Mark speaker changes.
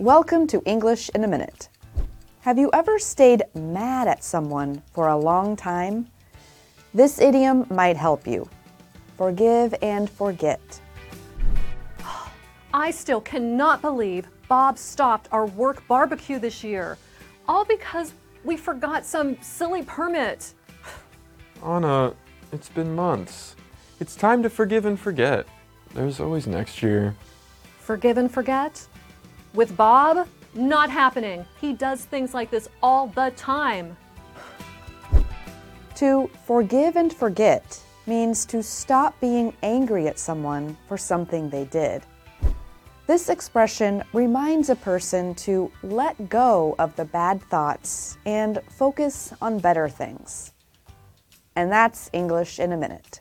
Speaker 1: Welcome to English in a Minute. Have you ever stayed mad at someone for a long time? This idiom might help you. Forgive and forget.
Speaker 2: I still cannot believe Bob stopped our work barbecue this year, all because we forgot some silly permit.
Speaker 3: Anna, it's been months. It's time to forgive and forget. There's always next year.
Speaker 2: Forgive and forget? With Bob, not happening. He does things like this all the time.
Speaker 1: To forgive and forget means to stop being angry at someone for something they did. This expression reminds a person to let go of the bad thoughts and focus on better things. And that's English in a minute.